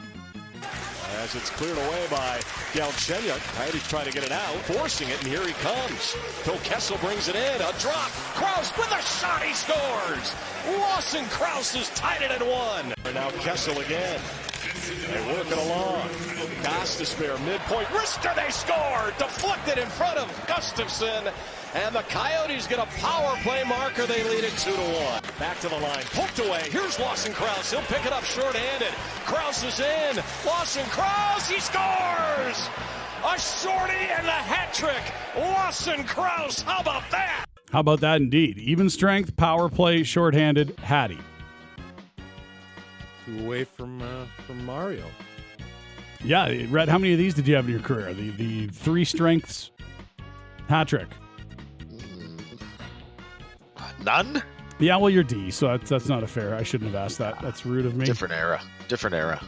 As it's cleared away by Galchenyuk. Coyotes trying to get it out, forcing it, and here he comes. Phil Kessel brings it in. A drop. Crouse with a shot. He scores. Lawson Crouse has tied it at one. And now Kessel again. They work it along. Gostisbehere midpoint. Rister, they score! Deflected in front of Gustavsson. And the Coyotes get a power play marker. They lead it 2 to 1. Back to the line. Poked away. Here's Lawson Crouse. He'll pick it up short-handed. Crouse is in. Lawson Crouse. He scores! A shorty and a hat trick. Lawson Crouse. How about that? How about that indeed? Even strength, power play, shorthanded, Hattie. Two away from uh, from Mario. Yeah, Red. how many of these did you have in your career? The the three strengths hat trick. None. Yeah, well, you're D, so that's, that's not a fair. I shouldn't have asked that. That's rude of me. Different era. Different era.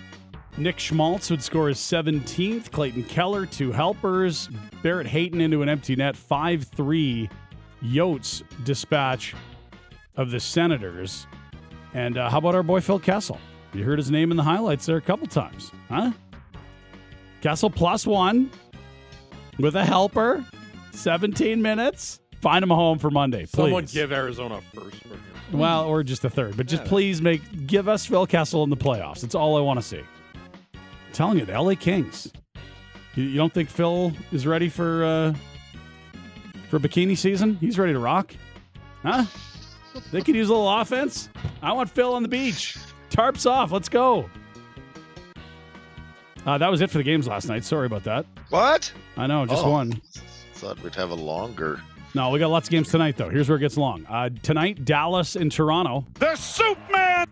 Nick Schmaltz would score his 17th. Clayton Keller, two helpers. Barrett Hayton into an empty net. 5 3 Yotes dispatch of the Senators. And uh, how about our boy Phil Kessel? You heard his name in the highlights there a couple times, huh? Kessel plus one with a helper, 17 minutes. Find him a home for Monday, please. Someone give Arizona first for. Well, or just a third, but just please make give us Phil Kessel in the playoffs. That's all I want to see. I'm telling you, the LA Kings. You, you don't think Phil is ready for uh, for bikini season? He's ready to rock, huh? They could use a little offense. I want Phil on the beach. Tarps off. Let's go. Uh, that was it for the games last night. Sorry about that. What? I know, just Oh. one. Thought we'd have a longer. No, we got lots of games tonight, though. Here's where it gets long. Uh, tonight, Dallas and Toronto. The Soup Man!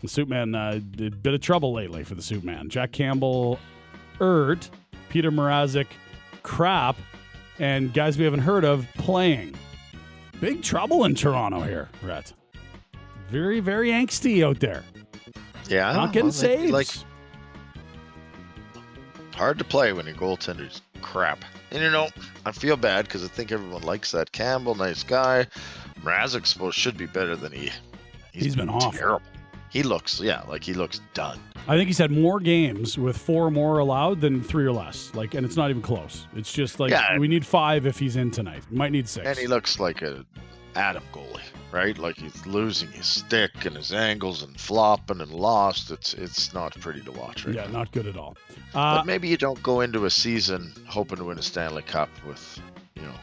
The Soup Man, uh, a bit of trouble lately for the Soup Man. Jack Campbell, Ert, Peter Mrazek, Crap, and guys we haven't heard of playing. Big trouble in Toronto here, Rhett. Very, very angsty out there. Yeah. Not getting well, saves. Like hard to play when your goaltender's crap. And you know, I feel bad because I think everyone likes that Campbell, nice guy. Mrazek supposed should be better than he. He's been awful. terrible. He looks, yeah, like he looks done. I think he's had more games with four more allowed than three or less. Like, and it's not even close. It's just like Yeah. we need five if he's in tonight. We might need six. And he looks like a Adam goalie, right? Like he's losing his stick and his angles and flopping and lost. It's it's not pretty to watch right yeah, now. not good at all. Uh, But maybe you don't go into a season hoping to win a Stanley Cup with, you know,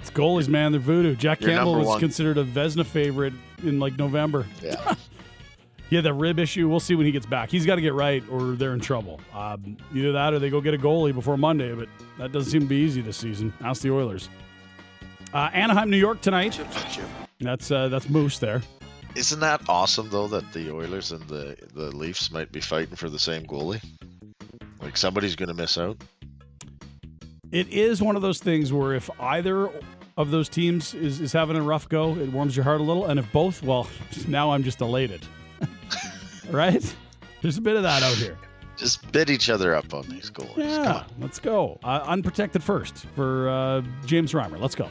it's goalies, man. They're voodoo. Jack Campbell was one. considered a Vezina favorite in like November. yeah. <laughs> He had that rib issue. We'll see when he gets back. He's got to get right, or they're in trouble. Um, either that, or they go get a goalie before Monday. But that doesn't seem to be easy this season. Ask the Oilers. Uh, Anaheim, New York tonight. That's uh, that's Moose there. Isn't that awesome though that the Oilers and the the Leafs might be fighting for the same goalie? Like somebody's going to miss out. It is one of those things where if either of those teams is, is having a rough go, it warms your heart a little. And if both, well, <laughs> now I'm just elated. <laughs> right? There's a bit of that out here. Just bid each other up on these. Come Yeah, on. let's go. Uh, unprotected first for uh, James Reimer. Let's go.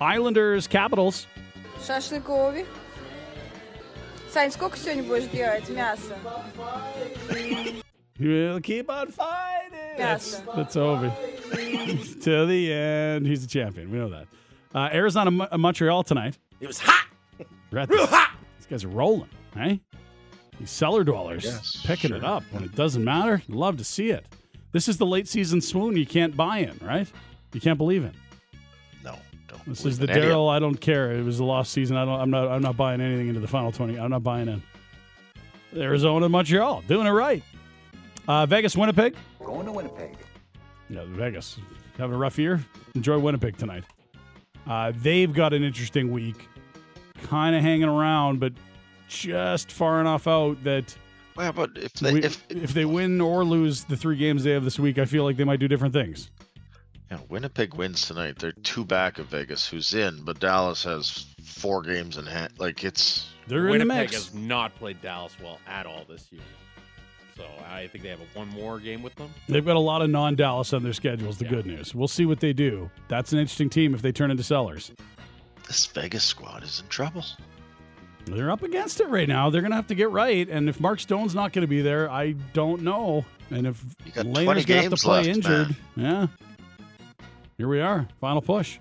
Islanders, Capitals. Шашлыкови. Сань, сколько сегодня будешь делать мясо? We'll keep on fighting. That's, Yes. that's Ovi. <laughs> to the end. He's the champion. We know that. Uh, Arizona, Mo- uh, Montreal tonight. It was hot. Real hot. These guys are rolling, hey? These cellar dwellers Yes, picking it sure. up when it doesn't matter. Love to see it. This is the late season swoon you can't buy in, right? You can't believe in. No, don't. This is the in any of Daryl. I don't care. It was the lost season. I don't. I'm not. I'm not buying anything into the final twenty. I'm not buying in. Arizona, Montreal, doing it right. Uh, Vegas, Winnipeg. Going to Winnipeg. Yeah, Vegas having a rough year. Enjoy Winnipeg tonight. Uh, they've got an interesting week, kind of hanging around, but just far enough out that Well, but if they we- if, if they win or lose the three games they have this week, I feel like they might do different things. Yeah, Winnipeg wins tonight, they're two back of Vegas, who's in, but Dallas has four games in hand. Like it's They're in the Winnipeg mix. has not played Dallas well at all this year. So I think they have a one more game with them. They've got a lot of non-Dallas on their schedules. The Yeah. good news. We'll see what they do. That's an interesting team if they turn into sellers. this Vegas squad is in trouble. They're up against it right now. They're going to have to get right. And if Mark Stone's not going to be there, I don't know. And if You got Lehner's going to have to play left, injured, yeah. Here we are. Final push.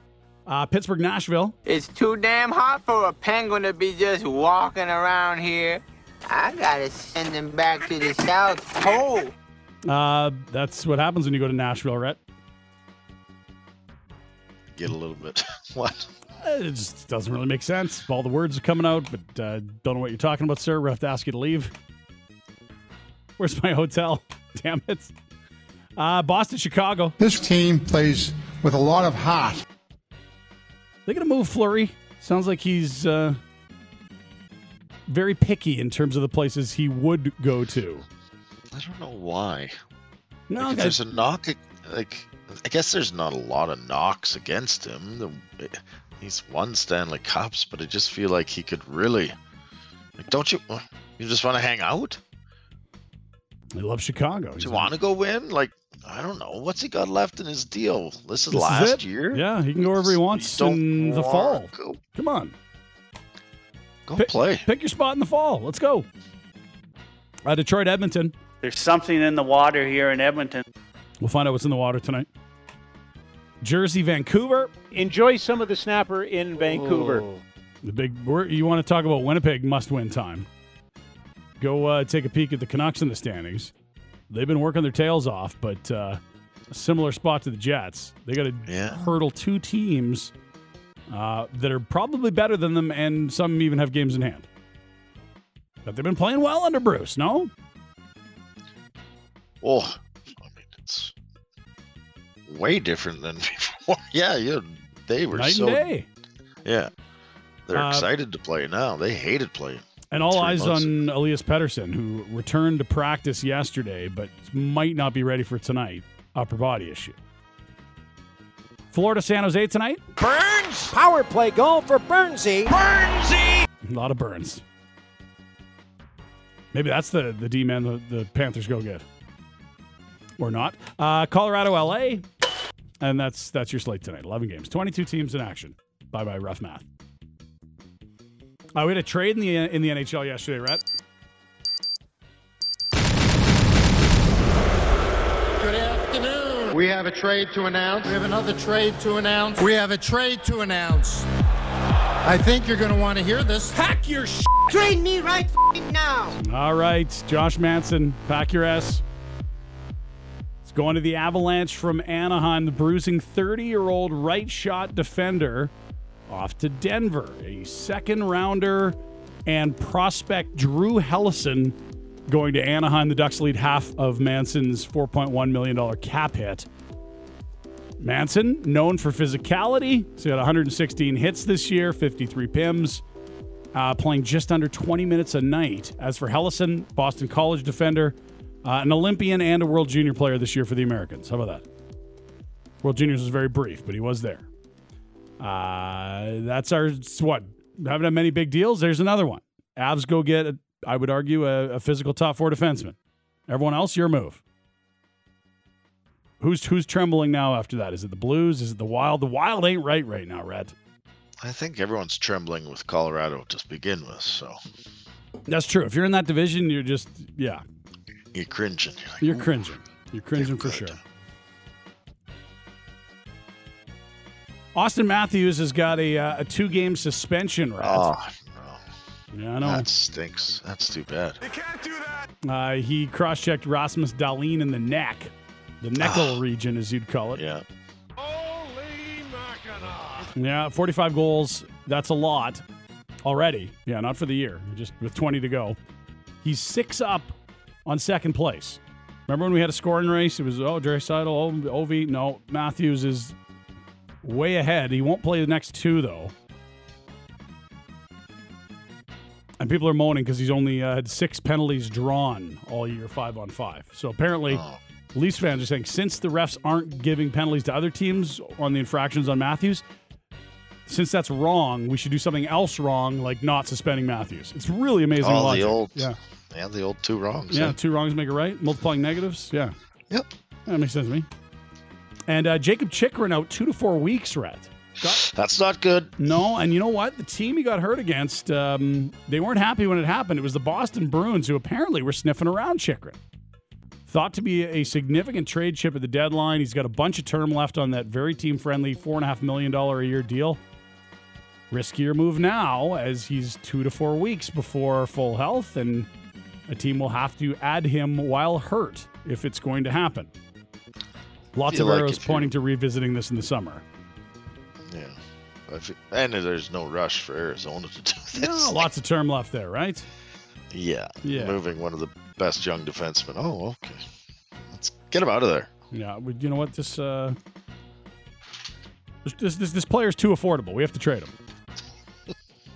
Uh, Pittsburgh, Nashville. It's too damn hot for a penguin to be just walking around here. I gotta send him back to the South Pole. Uh, that's what happens when you go to Nashville, Rhett. Get a little bit. <laughs> what? It just doesn't really make sense. All the words are coming out, but uh, don't know what you're talking about, sir. We'll have to ask you to leave. Where's my hotel? <laughs> Damn it. Uh, Boston, Chicago. This team plays with a lot of heart. They're going to move Fleury. Sounds like he's uh, very picky in terms of the places he would go to. I don't know why. No, Like, if there's a knock, like I guess there's not a lot of knocks against him. The, he's won Stanley Cups, but I just feel like he could really. Like, don't you? You just want to hang out? I love Chicago. Do you want to go win? Like, I don't know. What's he got left in his deal? This is This last it? year. Yeah, he can go wherever he wants don't in the fall. Go, Come on. go Pick- play. Pick your spot in the fall. Let's go. Uh, Detroit, Edmonton. There's something in the water here in Edmonton. We'll find out what's in the water tonight. Jersey, Vancouver. Enjoy some of the snapper in Vancouver. The big. You want to talk about Winnipeg must-win time? Go uh, take a peek at the Canucks in the standings. They've been working their tails off, but uh, a similar spot to the Jets. They got to Yeah. hurdle two teams uh, that are probably better than them, and some even have games in hand. But they've been playing well under Bruce. No, Oh, I mean, it's way different than <laughs> before. yeah, yeah. They were night so. Yeah. They're Uh, excited to play now. They hated playing. And all eyes months. on Elias Pettersson, who returned to practice yesterday, but might not be ready for tonight. Upper body issue. Florida San Jose tonight. Burns! Power play goal for Burnsy. Burnsy. A lot of burns. Maybe that's the the D man the, the Panthers go get, or not. Uh, Colorado, LA, and that's that's your slate tonight. Eleven games, twenty two teams in action. Bye bye, rough math. Uh, we had a trade in the in the NHL yesterday, Rhett. Good afternoon. We have a trade to announce. We have another trade to announce. We have a trade to announce. I think you're going to want to hear this. Pack your sh- Trade me right now. All right, Josh Manson, pack your S. It's going to the Avalanche from Anaheim. The bruising 30 year old right shot defender off to Denver. A second rounder and prospect Drew Helleson going to Anaheim. The Ducks lead half of Manson's $4.1 million cap hit. Manson, known for physicality, so he had 116 hits this year, 53 PIMs uh, playing just under 20 minutes a night. As for Helleson, Boston College defender, uh, an Olympian and a World Junior player this year for the Americans. How about that? World Juniors was very brief, but he was there. Uh, that's our what? Haven't had many big deals. There's another one. Avs go get, a, I would argue, a, a physical top four defenseman. Everyone else, your move. Who's who's trembling now after that? Is it the Blues? Is it the Wild? The Wild ain't right right now, Red. I think everyone's trembling with Colorado to begin with, so That's true. If you're in that division, you're just yeah, you're cringing. You're, like, you're cringing. You're cringing for good." sure. Auston Matthews has got a, uh, a two game suspension, right? Oh no, yeah, I know. that stinks. That's too bad. They can't do Uh, he cross checked Rasmus Dahlin in the neck, the neckle region, as you'd call it. Yeah, Yeah, 45 goals. That's a lot already. Yeah, not for the year, just with 20 to go. He's six up on second place. Remember when we had a scoring race? It was, oh, Draisaitl, oh, Ovi. No, Matthews is way ahead. He won't play the next two, though. And people are moaning because he's only uh, had six penalties drawn all year, five on five. So apparently, Oh. Leafs fans are saying since the refs aren't giving penalties to other teams on the infractions on Matthews, since that's wrong, we should do something else wrong, like not suspending Matthews. It's really amazing all logic. the old, yeah, yeah, the old two wrongs. yeah, eh? two wrongs make a right. Multiplying negatives, yeah, Yep. that makes sense to me. And uh, Jakob Chychrun out two to four weeks, Red. That's not good. No, and you know what? The team he got hurt against, um, they weren't happy when it happened. It was the Boston Bruins who apparently were sniffing around Chikrin. Thought to be a significant trade chip at the deadline. He's got a bunch of term left on that very team friendly $4.5 million a year deal. Riskier move now as he's two to four weeks before full health, and A team will have to add him while hurt if it's going to happen. Lots of like arrows pointing to revisiting this in the summer. Yeah. And there's no rush for Arizona to <laughs> do this. No, lots of term left there, right? Yeah. Yeah. Moving one of the best young defensemen. Oh, okay. Let's get him out of there. Yeah, we- you know what? This uh, this this this, this player's too affordable. We have to trade him. <laughs>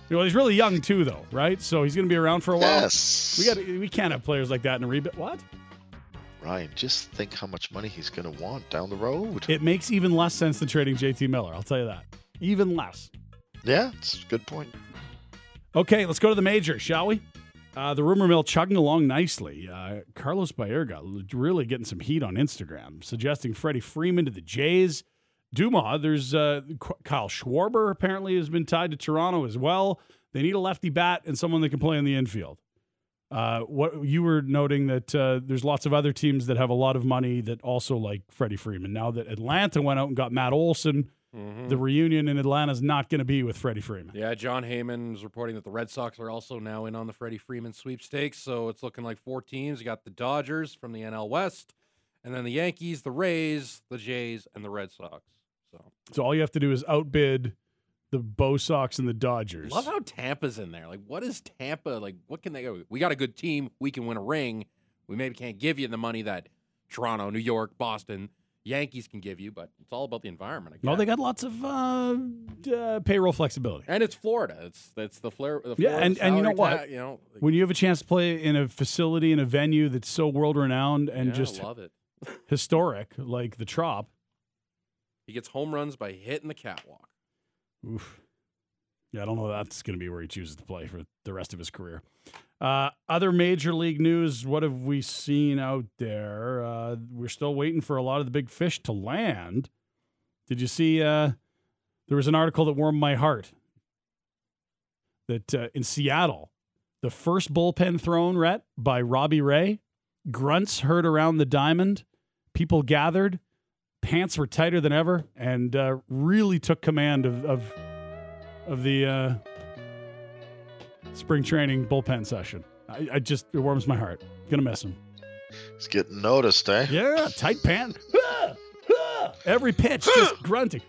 you know, he's really young too, though, right? So he's going to be around for a while. Yes. We got we can't have players like that in a rebuild. What? Ryan, just think how much money he's going to want down the road. It makes even less sense than trading JT Miller. I'll tell you that. Even less. Yeah, it's a good point. Okay, let's go to the major, shall we? Uh, the rumor mill chugging along nicely. Uh, Carlos Baerga really getting some heat on Instagram, suggesting Freddie Freeman to the Jays. Duma, there's uh, Kyle Schwarber apparently has been tied to Toronto as well. They need a lefty bat and someone that can play in the infield. Uh, what you were noting that uh, there's lots of other teams that have a lot of money that also like Freddie Freeman. Now that Atlanta went out and got Matt Olson, Mhm. the reunion in Atlanta is not going to be with Freddie Freeman. Yeah, Jon Heyman is reporting that the Red Sox are also now in on the Freddie Freeman sweepstakes. So it's looking like four teams. You got the Dodgers from the NL West, and then the Yankees, the Rays, the Jays, and the Red Sox. So So all you have to do is outbid the Bo Sox and the Dodgers. love how Tampa's in there. Like, what is Tampa like? What can they go? We got a good team. We can win a ring. We maybe can't give you the money that Toronto, New York, Boston, Yankees can give you, but it's all about the environment. I guess. No, they got lots of uh, uh, payroll flexibility. and it's Florida. It's it's the flair. The Yeah, and, and you know what? ta- you know, like, when you have a chance to play in a facility in a venue that's so world renowned and yeah, just love it. historic, like the Trop, He gets home runs by hitting the catwalk. Oof. Yeah, I don't know that's going to be where he chooses to play for the rest of his career. Uh, other major league news. What have we seen out there? Uh, we're still waiting for a lot of the big fish to land. Did you see? Uh, there was an article that warmed my heart. That uh, in Seattle, the first bullpen thrown, Rhett, by Robbie Ray, grunts heard around the diamond. People gathered, pants were tighter than ever, and uh, really took command of of, of the uh, spring training bullpen session. I, I just it warms my heart. Gonna miss him. He's getting noticed, eh? Yeah, tight pant. Every pitch, just grunting.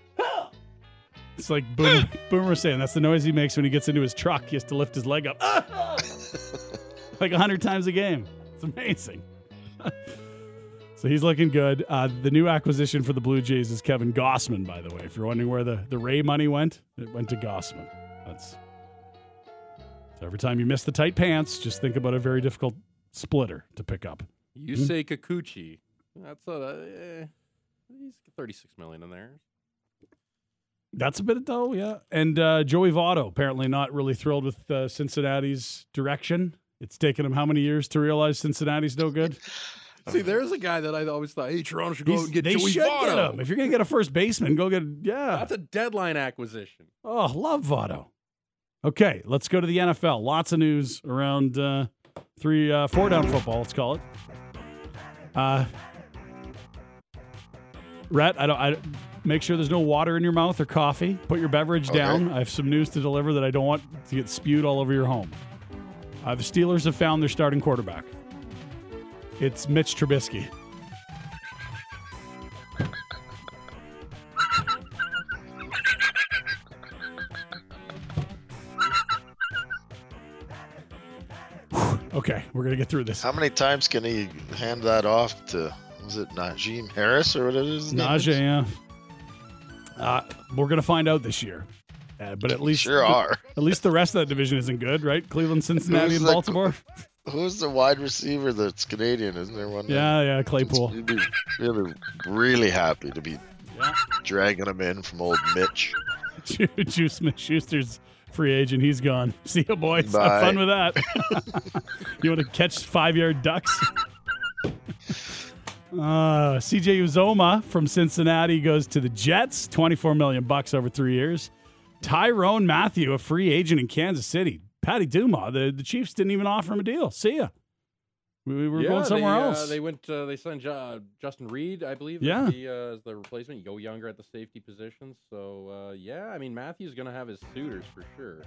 It's like Boomer, Boomer saying. That's the noise he makes when he gets into his truck. He has to lift his leg up <laughs> like a hundred times a game. It's amazing. <laughs> so he's looking good. Uh, the new acquisition for the Blue Jays is Kevin Gausman, by the way. If you're wondering where the, the Ray money went, it went to Gausman. That's so every time you miss the tight pants, just think about a very difficult splitter to pick up. You Mhm. say Kikuchi. That's a uh, he's got 36 million in there. That's a bit though, yeah. And uh, Joey Votto apparently not really thrilled with uh, Cincinnati's direction. It's taken him how many years to realize Cincinnati's no good? <laughs> See, there's a guy that I always thought, hey, Toronto should go He's- and get they Joey should Votto. get him. If you're going to get a first baseman, go get yeah. That's a deadline acquisition. Oh, love Votto. Okay, let's go to the NFL. Lots of news around uh, three, uh, four down football. Let's call it. Uh, Rhett, I don't. I make sure there's no water in your mouth or coffee. Put your beverage Okay. down. I have some news to deliver that I don't want to get spewed all over your home. Uh, the Steelers have found their starting quarterback. It's Mitch Trubisky. Okay, we're gonna get through this. How many times can he hand that off to? Was it Najee Harris or what it is? Najee, yeah. Uh, we're gonna find out this year, uh, but at least Sure the- are. At least the rest of that division isn't good, right? Cleveland, <laughs> Cincinnati, Who's and the- Baltimore. <laughs> Who's the wide receiver that's Canadian? Isn't there one? Yeah, yeah, Claypool. You'd be really, really happy to be dragging him in from old Mitch. <laughs> Ju- Juice Schuster's free agent. He's gone. <laughs> See you, boys. Bye. Have fun with that. <laughs> you want to catch five yard ducks? Uh, CJ Uzomah from Cincinnati goes to the Jets. Twenty four million bucks over three years. Tyrann Mathieu, a free agent in Kansas City. Patty Duma, the, the Chiefs didn't even offer him a deal. See ya. We, we were yeah, going somewhere they, uh, else. they went. Uh, they signed uh, Justin Reid, I believe. Yeah. As the, uh, as the replacement. You go younger at the safety position. So uh, yeah, I mean Matthews going to have his suitors for sure.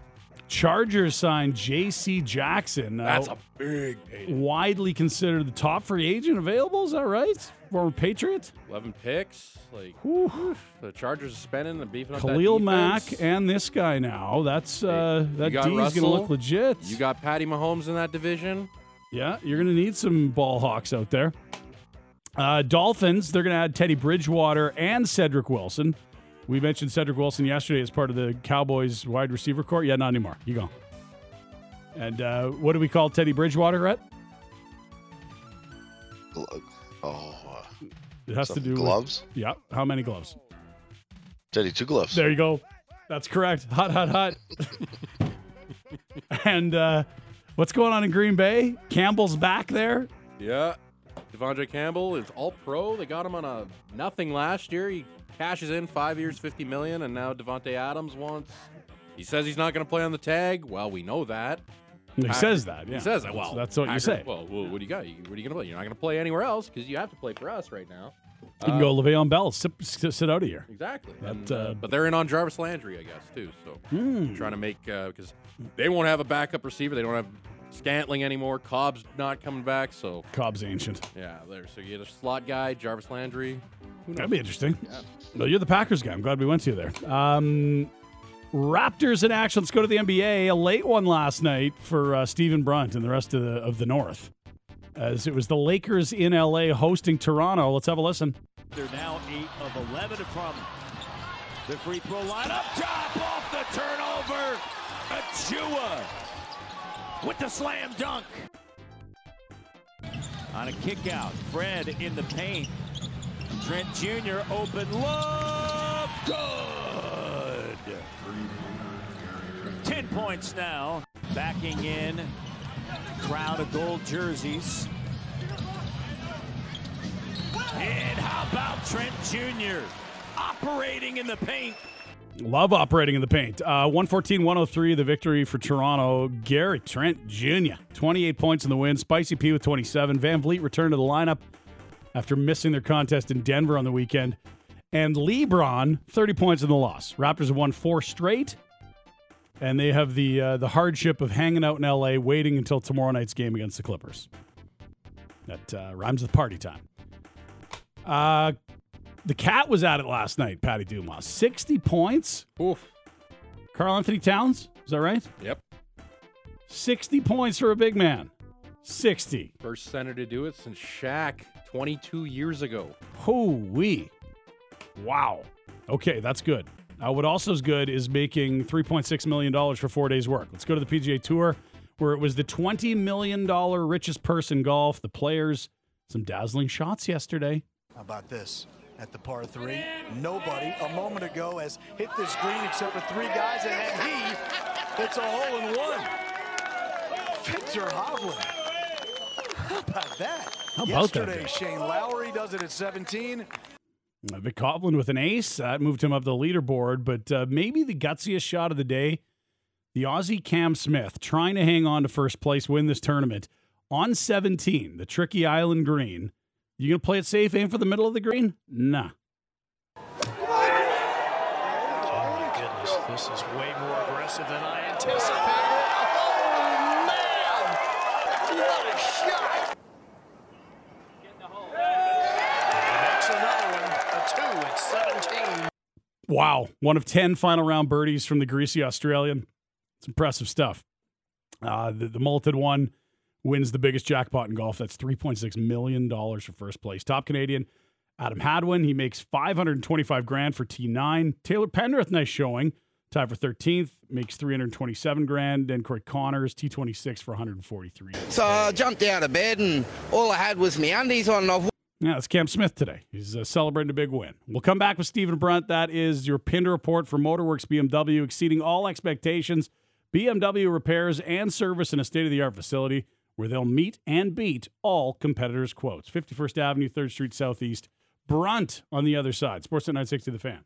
Chargers signed J.C. Jackson. uh, That's a big payday. widely considered the top free agent available. Is that right? Former Patriot. Eleven picks. Like the Chargers are spending and beefing up Khalil that Mack and this guy now. That's uh, You that got D's gonna look legit. You got Patty Mahomes in that division. Yeah, you're going to need some ball hawks out there. Uh, Dolphins, they're going to add Teddy Bridgewater and Cedric Wilson. We mentioned Cedric Wilson yesterday as part of the Cowboys wide receiver core. Yeah, not anymore. You go. And uh, what do we call Teddy Bridgewater, Rhett? Oh, uh, It has to do gloves? With, yeah. How many gloves? Teddy, two gloves. There you go. That's correct. Hot, hot, hot. <laughs> and uh, what's going on in Green Bay? Campbell's back there. Yeah. De'Vondre Campbell is all pro. They got him on a nothing last year. He cashes in five years, fifty million, and now Davante Adams wants. He says he's not going to play on the tag. Well, we know that. He Packers- says that. Yeah. He says that. That's- Well, that's what you say. Well, well, what do you got? What are you going to play? You're not going to play anywhere else because you have to play for us right now. You can go Le'Veon Bell. Sit, sit sit out of here. Exactly. That, And, uh, uh, but they're in on Jarvis Landry, I guess, too. So Hmm. trying to make because they won't have a backup receiver. They don't have Scantling anymore. Cobb's not coming back. So Cobb's ancient. yeah, there. So you get a slot guy, Jarvis Landry. Who knows? That'd be interesting. Yeah. No, you're the Packers guy. I'm glad we went to you there. Um, Raptors in action. Let's go to the NBA. A late one last night for uh, Stephen Brunt and the rest of the of the North, as it was the Lakers in LA hosting Toronto. Let's have a listen. They're now 8 of 11 from the free throw line. Up top off the turnover. Achiuwa with the slam dunk. On a kick out. Fred in the paint. Trent Jr. open look. Good. 10 points now. Backing in. Crowd of gold jerseys. And how about Trent Jr. operating in the paint? Love operating in the paint. Uh, 114 103, the victory for Toronto. Gary Trent Jr., 28 points in the win. Spicy P with 27. VanVleet returned to the lineup after missing their contest in Denver on the weekend. And LeBron, 30 points in the loss. Raptors have won four straight, and they have the uh, the hardship of hanging out in LA, waiting until tomorrow night's game against the Clippers. That uh, rhymes with party time. Uh, the cat was at it last night, Patty Dumas. 60 points. Oof. Karl-Anthony Towns, is that right? Yep. 60 points for a big man. 60. First center to do it since Shaq 22 years ago. Hoo-wee. Wow. Okay, that's good. Uh, what also is good is making $3.6 million for four days' work. Let's go to the PGA Tour, where it was the $20 million richest person golf. The players, some dazzling shots yesterday. How about this? At the par three, nobody a moment ago has hit this green except for three guys, and then he hits a hole in one. Viktor Hovland. How about that? How about Yesterday? Shane Lowry does it at 17. Uh, Vic Hovland with an ace. That moved him up the leaderboard, but uh, maybe the gutsiest shot of the day the Aussie Cam Smith trying to hang on to first place, win this tournament on 17, the tricky island green. You going to play it safe, aim for the middle of the green? Nah. Oh my goodness, this is way more aggressive than I anticipated. Oh man, what a shot! He makes another one, a two at 17. Wow. One of 10 final round birdies from the greasy Australian. It's impressive stuff. Uh, the, the mulleted one wins the biggest jackpot in golf. That's $3.6 million for first place. Top Canadian, Adam Hadwin. He makes 525 grand for T9. Taylor Pendrith, nice showing. Tied for 13th, makes 327 grand. And Corey Conners, T26 for 143. So I jumped out of bed and all I had was my undies on and Yeah, it's Cam Smith today. He's uh, celebrating a big win. We'll come back with Stephen Brunt. That is your Pinder report for Motorworks BMW, exceeding all expectations. BMW repairs and service in a state of the art facility where they'll meet and beat all competitors' quotes. 51st Avenue, 3rd Street Southeast. Brunt on the other side. Sportsnet 960, the fan.